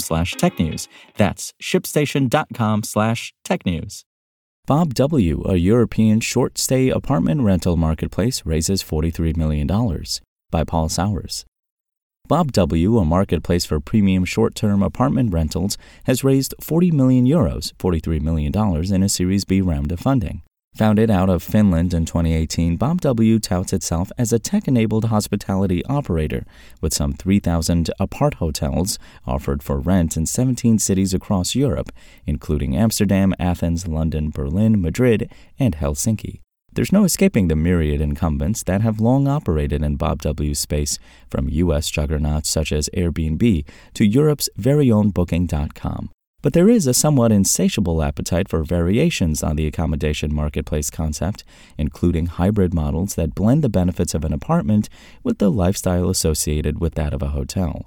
slash technews. That's shipstation.com slash technews. Bob W., a European short stay apartment rental marketplace, raises $43 million by Paul Sawers. Bob W., a marketplace for premium short term apartment rentals, has raised 40 million euros, $43 million, in a Series B round of funding. Founded out of Finland in 2018, Bob W. touts itself as a tech enabled hospitality operator with some 3,000 apart hotels offered for rent in 17 cities across Europe, including Amsterdam, Athens, London, Berlin, Madrid, and Helsinki. There's no escaping the myriad incumbents that have long operated in Bob W's space, from U.S. juggernauts such as Airbnb to Europe's very own Booking.com. But there is a somewhat insatiable appetite for variations on the accommodation marketplace concept, including hybrid models that blend the benefits of an apartment with the lifestyle associated with that of a hotel.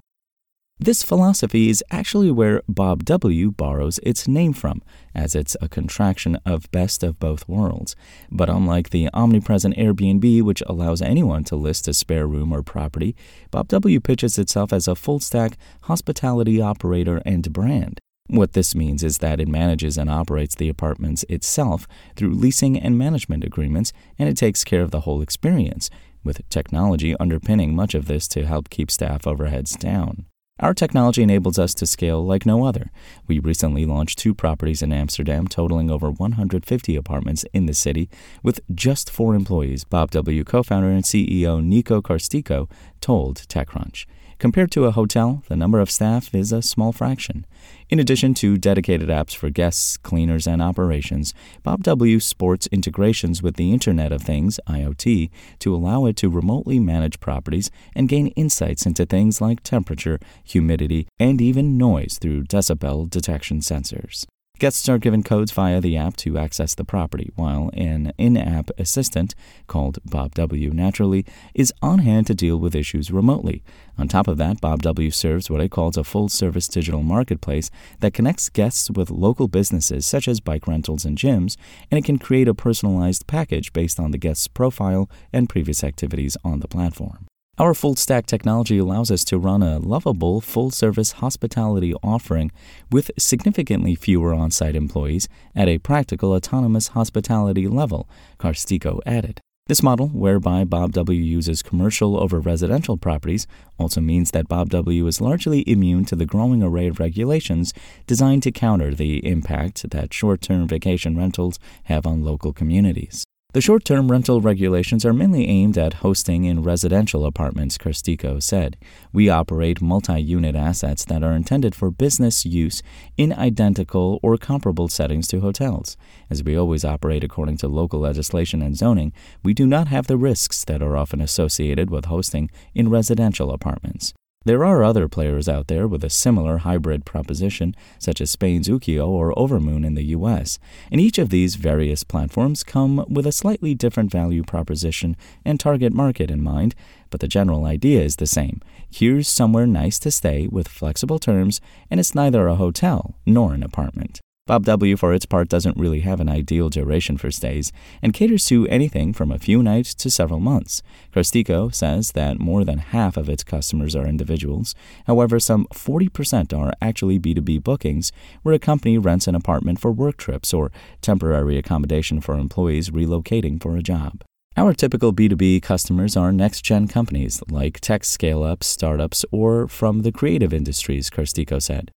This philosophy is actually where Bob W borrows its name from, as it's a contraction of best of both worlds. But unlike the omnipresent Airbnb, which allows anyone to list a spare room or property, Bob W pitches itself as a full stack hospitality operator and brand. What this means is that it manages and operates the apartments itself through leasing and management agreements, and it takes care of the whole experience, with technology underpinning much of this to help keep staff overheads down. Our technology enables us to scale like no other. We recently launched two properties in Amsterdam, totaling over 150 apartments in the city, with just four employees, Bob W. co founder and CEO Niko Karstikko told TechCrunch. Compared to a hotel, the number of staff is a small fraction. In addition to dedicated apps for guests, cleaners, and operations, Bob W sports integrations with the Internet of Things, IoT, to allow it to remotely manage properties and gain insights into things like temperature, humidity, and even noise through decibel detection sensors. Guests are given codes via the app to access the property, while an in app assistant, called Bob W. Naturally, is on hand to deal with issues remotely. On top of that, Bob W. serves what it calls a full service digital marketplace that connects guests with local businesses such as bike rentals and gyms, and it can create a personalized package based on the guest's profile and previous activities on the platform. Our full stack technology allows us to run a lovable full service hospitality offering with significantly fewer on site employees at a practical autonomous hospitality level, Karstikko added. This model, whereby Bob W uses commercial over residential properties, also means that Bob W is largely immune to the growing array of regulations designed to counter the impact that short term vacation rentals have on local communities. The short term rental regulations are mainly aimed at hosting in residential apartments, Karstikko said. We operate multi unit assets that are intended for business use in identical or comparable settings to hotels. As we always operate according to local legislation and zoning, we do not have the risks that are often associated with hosting in residential apartments. There are other players out there with a similar hybrid proposition, such as Spain's Ukio or Overmoon in the US, and each of these various platforms come with a slightly different value proposition and target market in mind, but the general idea is the same. Here's somewhere nice to stay with flexible terms, and it's neither a hotel nor an apartment. Bob W., for its part, doesn't really have an ideal duration for stays and caters to anything from a few nights to several months. Karstikko says that more than half of its customers are individuals. However, some 40% are actually B2B bookings, where a company rents an apartment for work trips or temporary accommodation for employees relocating for a job. Our typical B2B customers are next gen companies like tech scale ups, startups, or from the creative industries, Karstikko said.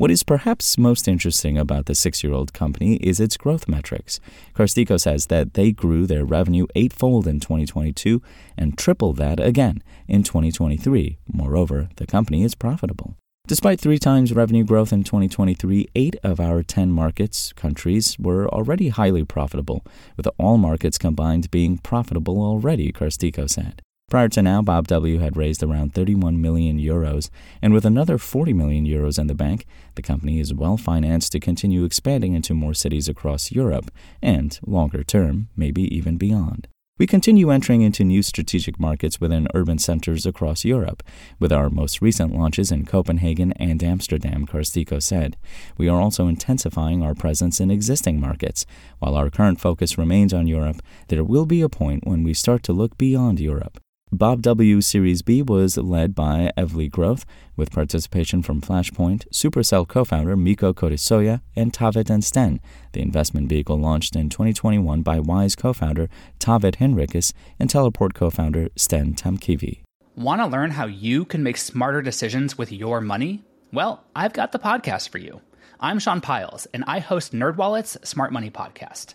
What is perhaps most interesting about the six year old company is its growth metrics. Karstikko says that they grew their revenue eightfold in 2022 and tripled that again in 2023. Moreover, the company is profitable. Despite three times revenue growth in 2023, eight of our 10 markets, countries, were already highly profitable, with all markets combined being profitable already, Karstikko said. Prior to now, Bob W. had raised around 31 million euros, and with another 40 million euros in the bank, the company is well financed to continue expanding into more cities across Europe and, longer term, maybe even beyond. We continue entering into new strategic markets within urban centers across Europe, with our most recent launches in Copenhagen and Amsterdam, Karstikko said. We are also intensifying our presence in existing markets. While our current focus remains on Europe, there will be a point when we start to look beyond Europe. Bob W Series B was led by Evli Growth, with participation from Flashpoint, Supercell co founder Mikko Kodisoja, and and Sten. The investment vehicle launched in 2021 by Wise co founder Taavet Hinrikus and Teleport co founder Sten Tamkivi. Want to learn how you can make smarter decisions with your money? Well, I've got the podcast for you. I'm Sean Pyles, and I host NerdWallet's Smart Money Podcast.